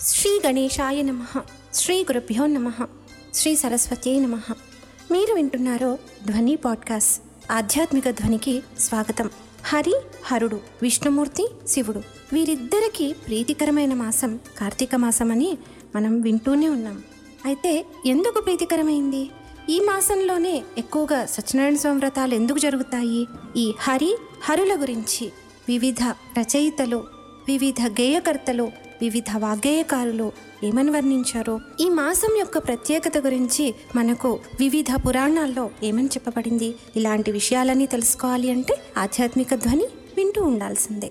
శ్రీ గణేశాయ నమ. శ్రీ గురుభ్యో నమ. శ్రీ సరస్వతి నమ. మీరు వింటున్నారో ధ్వని పాడ్కాస్ట్. ఆధ్యాత్మిక ధ్వనికి స్వాగతం. హరి హరుడు విష్ణుమూర్తి శివుడు. వీరిద్దరికీ ప్రీతికరమైన మాసం కార్తీక మాసం అని మనం వింటూనే ఉన్నాం. అయితే ఎందుకు ప్రీతికరమైంది? ఈ మాసంలోనే ఎక్కువగా సత్యనారాయణ స్వామి వ్రతాలు ఎందుకు జరుగుతాయి? ఈ హరి హరుల గురించి వివిధ రచయితలు వివిధ గేయకర్తలు వివిధ వాగ్గేయకారులు ఏమని వర్ణించారో? ఈ మాసం యొక్క ప్రత్యేకత గురించి మనకు వివిధ పురాణాల్లో ఏమని చెప్పబడింది? ఇలాంటి విషయాలన్నీ తెలుసుకోవాలి అంటే ఆధ్యాత్మిక ధ్వని వింటూ ఉండాల్సిందే.